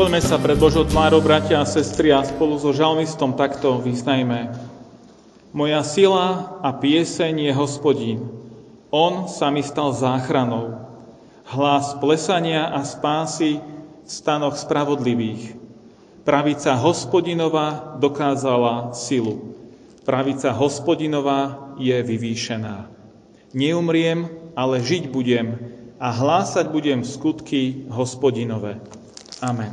Skloňme sa pred Božou tvárou, bratia a sestry, a spolu so žalmistom takto vyznajme. Moja sila a pieseň je hospodín. On sa mi stal záchranou. Hlas plesania a spásy v stanoch spravodlivých. Pravica hospodinová dokázala silu. Pravica hospodinová je vyvýšená. Neumriem, ale žiť budem a hlásať budem skutky hospodinové. Amen.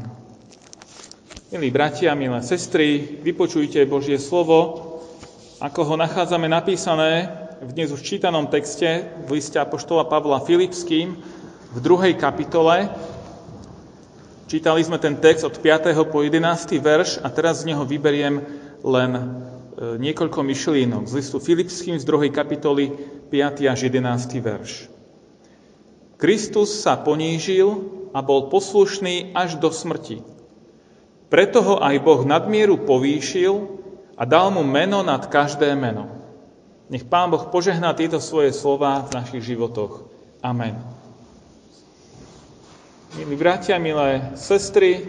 Milí bratia, milé sestry, vypočujte Božie slovo, ako ho nachádzame napísané v dnes už čítanom texte v liste Apoštola Pavla Filipským v druhej kapitole. Čítali sme ten text od 5. po 11. verš a teraz z neho vyberiem len e, niekoľko myšlienok z listu Filipským z druhej kapitoly 5. až 11. verš. Kristus sa ponížil a bol poslušný až do smrti preto ho aj Boh nadmieru povýšil a dal mu meno nad každé meno. Nech Pán Boh požehná tieto svoje slova v našich životoch. Amen. Milí bratia, milé sestry,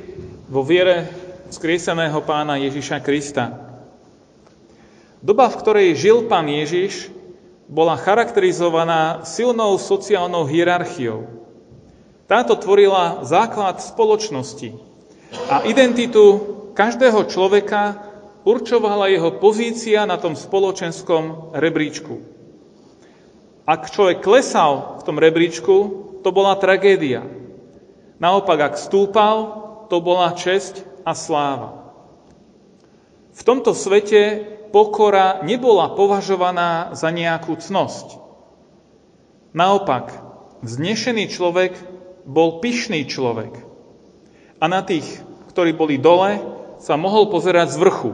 vo viere skrieseného pána Ježiša Krista. Doba, v ktorej žil pán Ježiš, bola charakterizovaná silnou sociálnou hierarchiou. Táto tvorila základ spoločnosti, a identitu každého človeka určovala jeho pozícia na tom spoločenskom rebríčku. Ak človek klesal v tom rebríčku, to bola tragédia. Naopak, ak stúpal, to bola česť a sláva. V tomto svete pokora nebola považovaná za nejakú cnosť. Naopak, vznešený človek bol pyšný človek a na tých, ktorí boli dole, sa mohol pozerať z vrchu.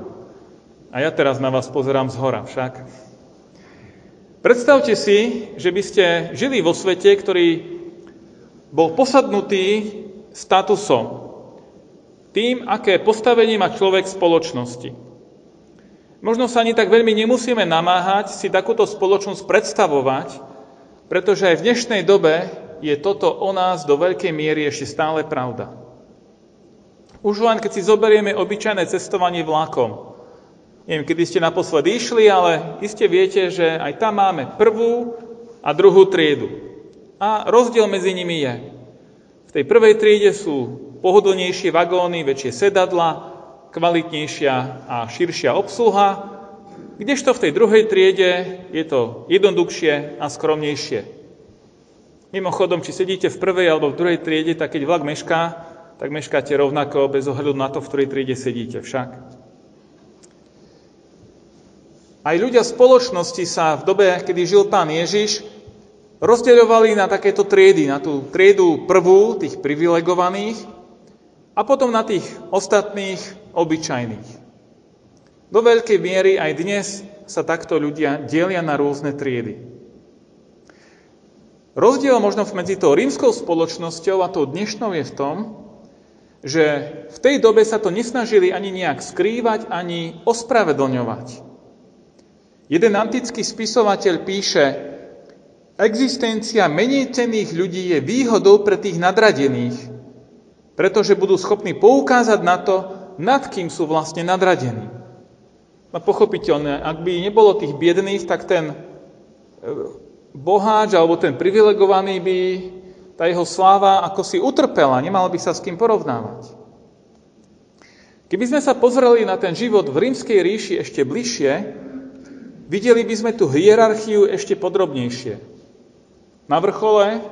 A ja teraz na vás pozerám z hora však. Predstavte si, že by ste žili vo svete, ktorý bol posadnutý statusom, tým, aké postavenie má človek v spoločnosti. Možno sa ani tak veľmi nemusíme namáhať si takúto spoločnosť predstavovať, pretože aj v dnešnej dobe je toto o nás do veľkej miery ešte stále pravda. Už len keď si zoberieme obyčajné cestovanie vlakom. Neviem, kedy ste naposledy išli, ale iste viete, že aj tam máme prvú a druhú triedu. A rozdiel medzi nimi je. V tej prvej triede sú pohodlnejšie vagóny, väčšie sedadla, kvalitnejšia a širšia obsluha, kdežto v tej druhej triede je to jednoduchšie a skromnejšie. Mimochodom, či sedíte v prvej alebo v druhej triede, tak keď vlak mešká, tak meškáte rovnako bez ohľadu na to, v ktorej triede sedíte však. Aj ľudia spoločnosti sa v dobe, kedy žil pán Ježiš, rozdeľovali na takéto triedy, na tú triedu prvú, tých privilegovaných, a potom na tých ostatných, obyčajných. Do veľkej miery aj dnes sa takto ľudia delia na rôzne triedy. Rozdiel možno medzi tou rímskou spoločnosťou a tou dnešnou je v tom, že v tej dobe sa to nesnažili ani nejak skrývať, ani ospravedlňovať. Jeden antický spisovateľ píše, existencia menej cených ľudí je výhodou pre tých nadradených, pretože budú schopní poukázať na to, nad kým sú vlastne nadradení. No pochopiteľné, ak by nebolo tých biedných, tak ten e, boháč alebo ten privilegovaný by tá jeho sláva ako si utrpela, nemal by sa s kým porovnávať. Keby sme sa pozreli na ten život v rímskej ríši ešte bližšie, videli by sme tú hierarchiu ešte podrobnejšie. Na vrchole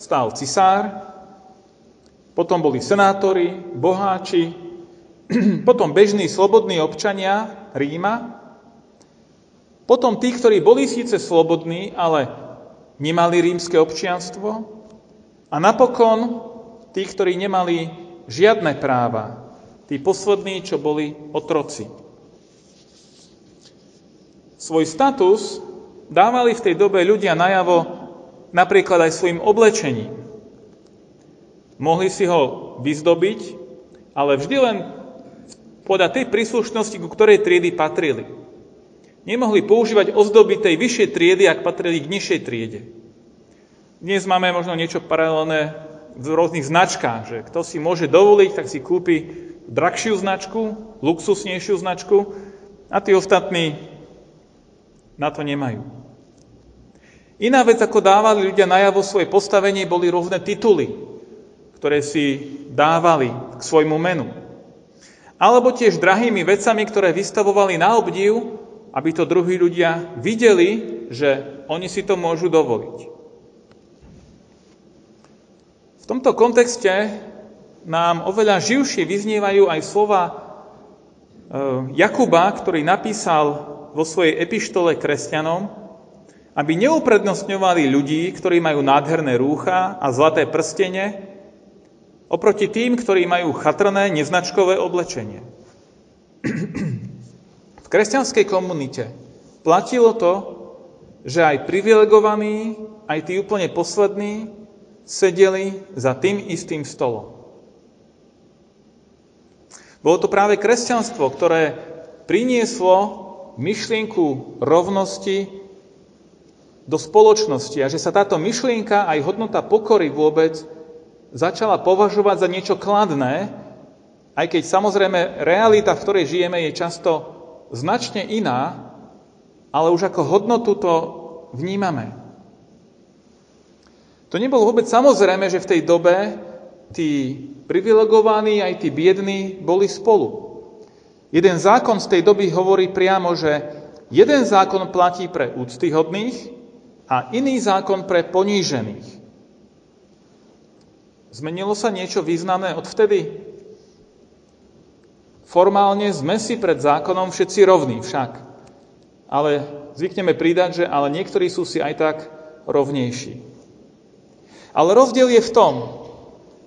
stál cisár, potom boli senátori, boháči, potom bežní slobodní občania Ríma, potom tí, ktorí boli síce slobodní, ale nemali rímske občianstvo, a napokon tí, ktorí nemali žiadne práva, tí poslední, čo boli otroci. Svoj status dávali v tej dobe ľudia najavo napríklad aj svojim oblečením. Mohli si ho vyzdobiť, ale vždy len podľa tej príslušnosti, ku ktorej triedy patrili. Nemohli používať ozdoby tej vyššej triedy, ak patrili k nižšej triede. Dnes máme možno niečo paralelné v rôznych značkách, že kto si môže dovoliť, tak si kúpi drahšiu značku, luxusnejšiu značku a tí ostatní na to nemajú. Iná vec, ako dávali ľudia najavo svoje postavenie, boli rôzne tituly, ktoré si dávali k svojmu menu. Alebo tiež drahými vecami, ktoré vystavovali na obdiv, aby to druhí ľudia videli, že oni si to môžu dovoliť. V tomto kontexte nám oveľa živšie vyznievajú aj slova e, Jakuba, ktorý napísal vo svojej epištole kresťanom, aby neuprednostňovali ľudí, ktorí majú nádherné rúcha a zlaté prstene, oproti tým, ktorí majú chatrné, neznačkové oblečenie. V kresťanskej komunite platilo to, že aj privilegovaní, aj tí úplne poslední sedeli za tým istým stolom. Bolo to práve kresťanstvo, ktoré prinieslo myšlienku rovnosti do spoločnosti a že sa táto myšlienka, aj hodnota pokory vôbec, začala považovať za niečo kladné, aj keď samozrejme realita, v ktorej žijeme, je často značne iná, ale už ako hodnotu to vnímame. To nebolo vôbec samozrejme, že v tej dobe tí privilegovaní aj tí biední boli spolu. Jeden zákon z tej doby hovorí priamo, že jeden zákon platí pre úctyhodných, a iný zákon pre ponížených. Zmenilo sa niečo významné odvtedy? Formálne sme si pred zákonom všetci rovní však. Ale zvykneme pridať, že ale niektorí sú si aj tak rovnejší. Ale rozdiel je v tom,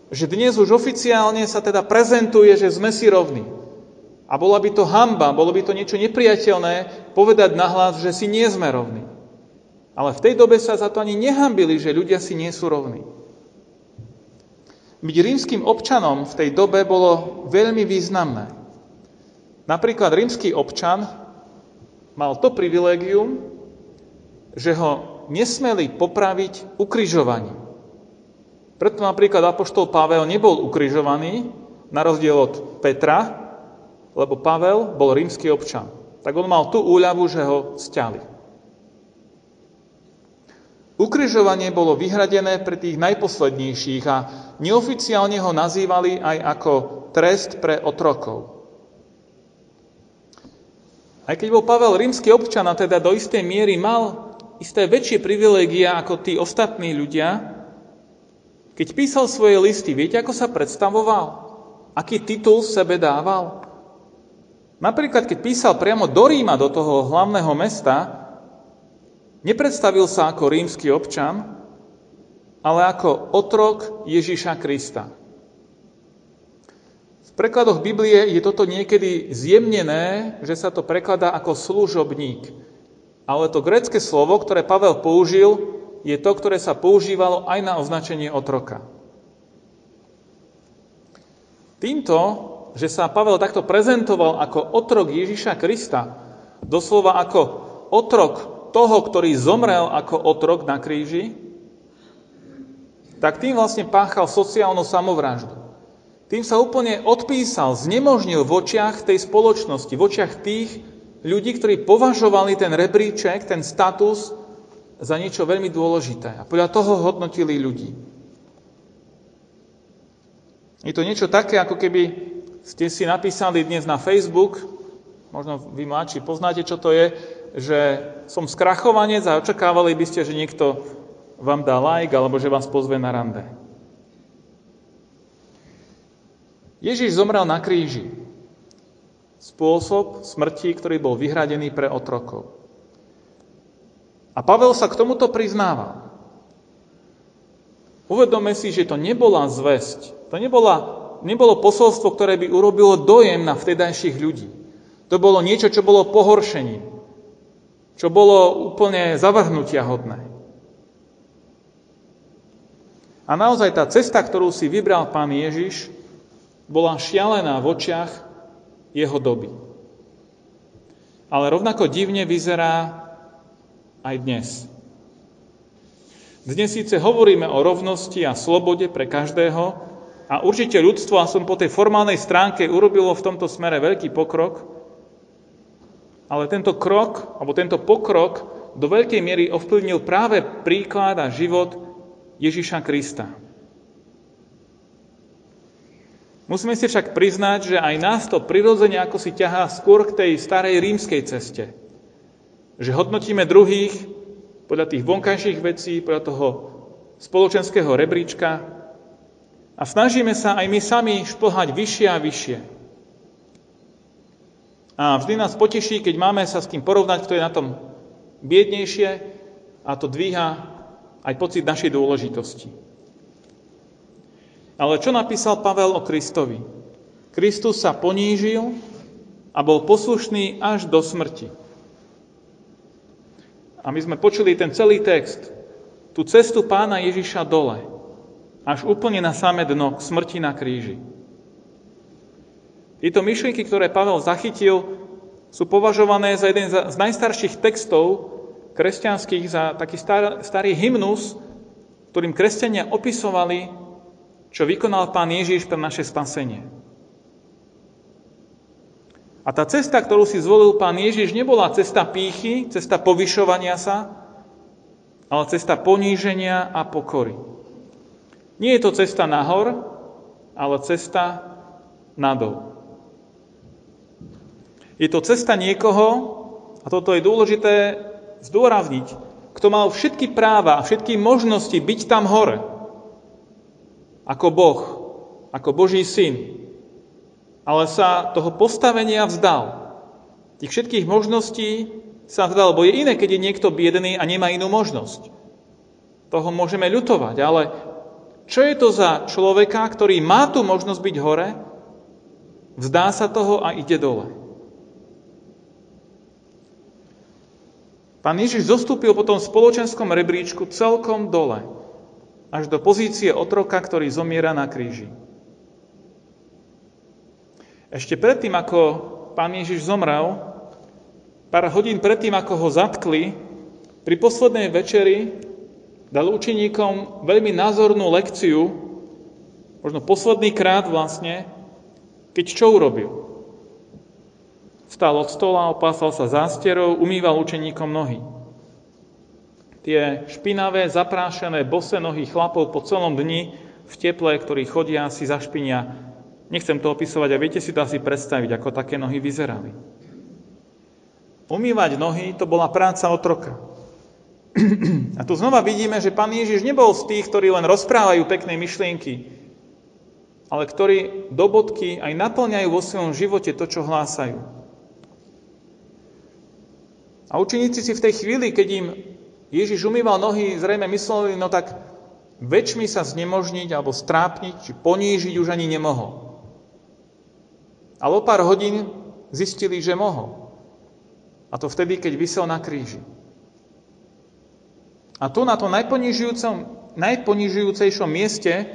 že dnes už oficiálne sa teda prezentuje, že sme si rovní. A bola by to hamba, bolo by to niečo nepriateľné povedať nahlas, že si nie sme rovní. Ale v tej dobe sa za to ani nehambili, že ľudia si nie sú rovní. Byť rímským občanom v tej dobe bolo veľmi významné. Napríklad rímsky občan mal to privilégium, že ho nesmeli popraviť ukrižovaním. Preto napríklad Apoštol Pavel nebol ukrižovaný, na rozdiel od Petra, lebo Pavel bol rímsky občan. Tak on mal tú úľavu, že ho stiali. Ukrižovanie bolo vyhradené pre tých najposlednejších a neoficiálne ho nazývali aj ako trest pre otrokov. Aj keď bol Pavel rímsky občan a teda do istej miery mal isté väčšie privilégia ako tí ostatní ľudia, keď písal svoje listy, viete, ako sa predstavoval? Aký titul sebe dával? Napríklad, keď písal priamo do Ríma, do toho hlavného mesta, Nepredstavil sa ako rímsky občan, ale ako otrok Ježiša Krista. Prekladoch Biblie je toto niekedy zjemnené, že sa to prekladá ako služobník. Ale to grecké slovo, ktoré Pavel použil, je to, ktoré sa používalo aj na označenie otroka. Týmto, že sa Pavel takto prezentoval ako otrok Ježiša Krista, doslova ako otrok toho, ktorý zomrel ako otrok na kríži, tak tým vlastne páchal sociálnu samovraždu. Tým sa úplne odpísal, znemožnil v očiach tej spoločnosti, v očiach tých ľudí, ktorí považovali ten rebríček, ten status za niečo veľmi dôležité. A podľa toho hodnotili ľudí. Je to niečo také, ako keby ste si napísali dnes na Facebook, možno vy mladší poznáte, čo to je, že som skrachovanec a očakávali by ste, že niekto vám dá like alebo že vás pozve na rande. Ježiš zomrel na kríži. Spôsob smrti, ktorý bol vyhradený pre otrokov. A Pavel sa k tomuto priznával. Uvedome si, že to nebola zväzť, to nebola nebolo posolstvo, ktoré by urobilo dojem na vtedajších ľudí. To bolo niečo, čo bolo pohoršením, čo bolo úplne zavrhnutia hodné. A naozaj tá cesta, ktorú si vybral pán Ježiš, bola šialená v očiach jeho doby. Ale rovnako divne vyzerá aj dnes. Dnes síce hovoríme o rovnosti a slobode pre každého a určite ľudstvo, som po tej formálnej stránke, urobilo v tomto smere veľký pokrok, ale tento krok, alebo tento pokrok do veľkej miery ovplyvnil práve príklad a život Ježiša Krista. Musíme si však priznať, že aj nás to prirodzene ako si ťahá skôr k tej starej rímskej ceste. Že hodnotíme druhých podľa tých vonkajších vecí, podľa toho spoločenského rebríčka a snažíme sa aj my sami šplhať vyššie a vyššie. A vždy nás poteší, keď máme sa s tým porovnať, kto je na tom biednejšie a to dvíha aj pocit našej dôležitosti. Ale čo napísal Pavel o Kristovi? Kristus sa ponížil a bol poslušný až do smrti. A my sme počuli ten celý text, tú cestu pána Ježiša dole, až úplne na samé dno, k smrti na kríži. Tieto myšlienky, ktoré Pavel zachytil, sú považované za jeden z najstarších textov kresťanských, za taký star, starý hymnus, ktorým kresťania opisovali, čo vykonal pán Ježiš pre naše spasenie. A tá cesta, ktorú si zvolil pán Ježiš, nebola cesta pýchy, cesta povyšovania sa, ale cesta poníženia a pokory. Nie je to cesta nahor, ale cesta nadol. Je to cesta niekoho, a toto je dôležité zdôrazniť, kto mal všetky práva a všetky možnosti byť tam hore. Ako Boh, ako Boží syn, ale sa toho postavenia vzdal. Tých všetkých možností sa vzdal, lebo je iné, keď je niekto biedný a nemá inú možnosť. Toho môžeme ľutovať, ale čo je to za človeka, ktorý má tu možnosť byť hore, vzdá sa toho a ide dole. Pán Ježiš zostúpil po tom spoločenskom rebríčku celkom dole, až do pozície otroka, ktorý zomiera na kríži. Ešte predtým, ako pán Ježiš zomrel, pár hodín predtým, ako ho zatkli, pri poslednej večeri dal učeníkom veľmi názornú lekciu, možno posledný krát vlastne, keď čo urobil. Vstal od stola, opásal sa zásterou, umýval učeníkom nohy. Tie špinavé, zaprášené, bose nohy chlapov po celom dni v teple, ktorí chodia, si zašpinia Nechcem to opisovať a viete si to asi predstaviť, ako také nohy vyzerali. Umývať nohy to bola práca otroka. A tu znova vidíme, že pán Ježiš nebol z tých, ktorí len rozprávajú pekné myšlienky, ale ktorí do bodky aj naplňajú vo svojom živote to, čo hlásajú. A učeníci si v tej chvíli, keď im Ježiš umýval nohy, zrejme mysleli, no tak väčšmi sa znemožniť alebo strápniť, či ponížiť už ani nemohol. Ale o pár hodín zistili, že mohol. A to vtedy, keď vysel na kríži. A tu na tom najponižujúcejšom mieste,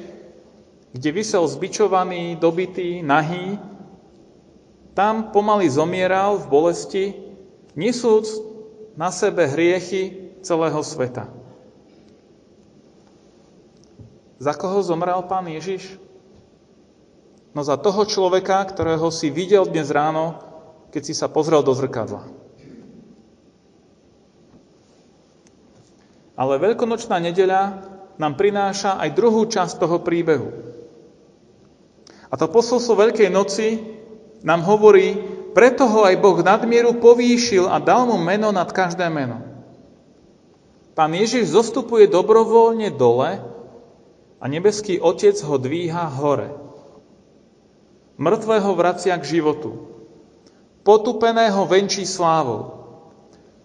kde vysel zbičovaný, dobitý, nahý, tam pomaly zomieral v bolesti, nesúc na sebe hriechy celého sveta. Za koho zomrel pán Ježiš? No za toho človeka, ktorého si videl dnes ráno, keď si sa pozrel do zrkadla. Ale veľkonočná nedeľa nám prináša aj druhú časť toho príbehu. A to posolstvo Veľkej noci nám hovorí, preto ho aj Boh nadmieru povýšil a dal mu meno nad každé meno. Pán Ježiš zostupuje dobrovoľne dole a nebeský Otec ho dvíha hore. Mŕtvého vracia k životu. Potupeného venčí slávou.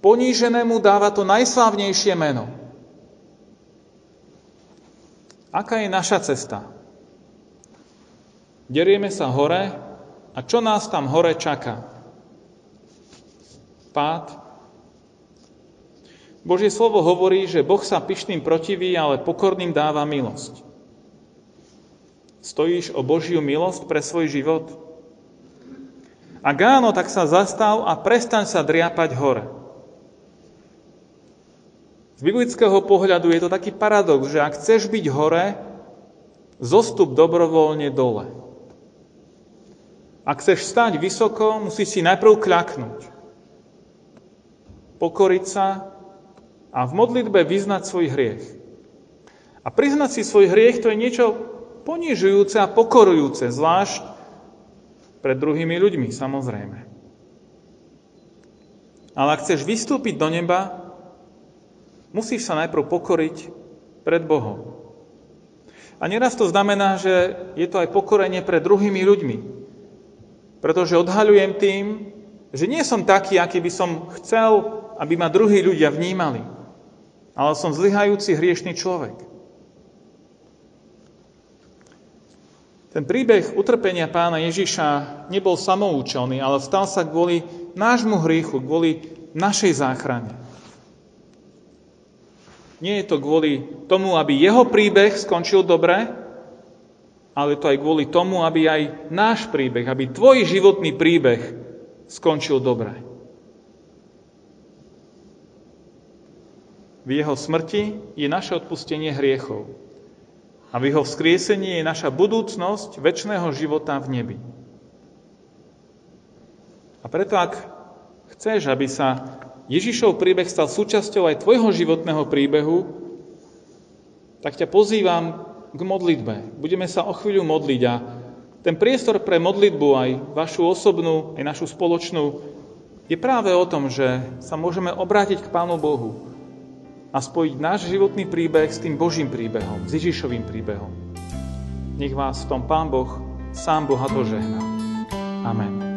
Poníženému dáva to najslávnejšie meno. Aká je naša cesta? Derieme sa hore a čo nás tam hore čaká? Pád. Božie slovo hovorí, že Boh sa pyšným protiví, ale pokorným dáva milosť. Stojíš o Božiu milosť pre svoj život? Ak áno, tak sa zastav a prestaň sa driapať hore. Z biblického pohľadu je to taký paradox, že ak chceš byť hore, zostup dobrovoľne dole. Ak chceš stať vysoko, musíš si najprv kľaknúť. Pokoriť sa a v modlitbe vyznať svoj hriech. A priznať si svoj hriech to je niečo ponižujúce a pokorujúce, zvlášť pred druhými ľuďmi, samozrejme. Ale ak chceš vystúpiť do neba, musíš sa najprv pokoriť pred Bohom. A neraz to znamená, že je to aj pokorenie pred druhými ľuďmi. Pretože odhaľujem tým, že nie som taký, aký by som chcel, aby ma druhí ľudia vnímali. Ale som zlyhajúci hriešný človek. Ten príbeh utrpenia pána Ježiša nebol samoučelný, ale stal sa kvôli nášmu hriechu, kvôli našej záchrane. Nie je to kvôli tomu, aby jeho príbeh skončil dobre, ale to aj kvôli tomu, aby aj náš príbeh, aby tvoj životný príbeh skončil dobre. V jeho smrti je naše odpustenie hriechov. A v jeho vzkriesení je naša budúcnosť väčšného života v nebi. A preto, ak chceš, aby sa Ježišov príbeh stal súčasťou aj tvojho životného príbehu, tak ťa pozývam k modlitbe. Budeme sa o chvíľu modliť a ten priestor pre modlitbu, aj vašu osobnú, aj našu spoločnú, je práve o tom, že sa môžeme obrátiť k Pánu Bohu, a spojiť náš životný príbeh s tým Božím príbehom, s Ježišovým príbehom. Nech vás v tom Pán Boh sám bohato žehná. Amen.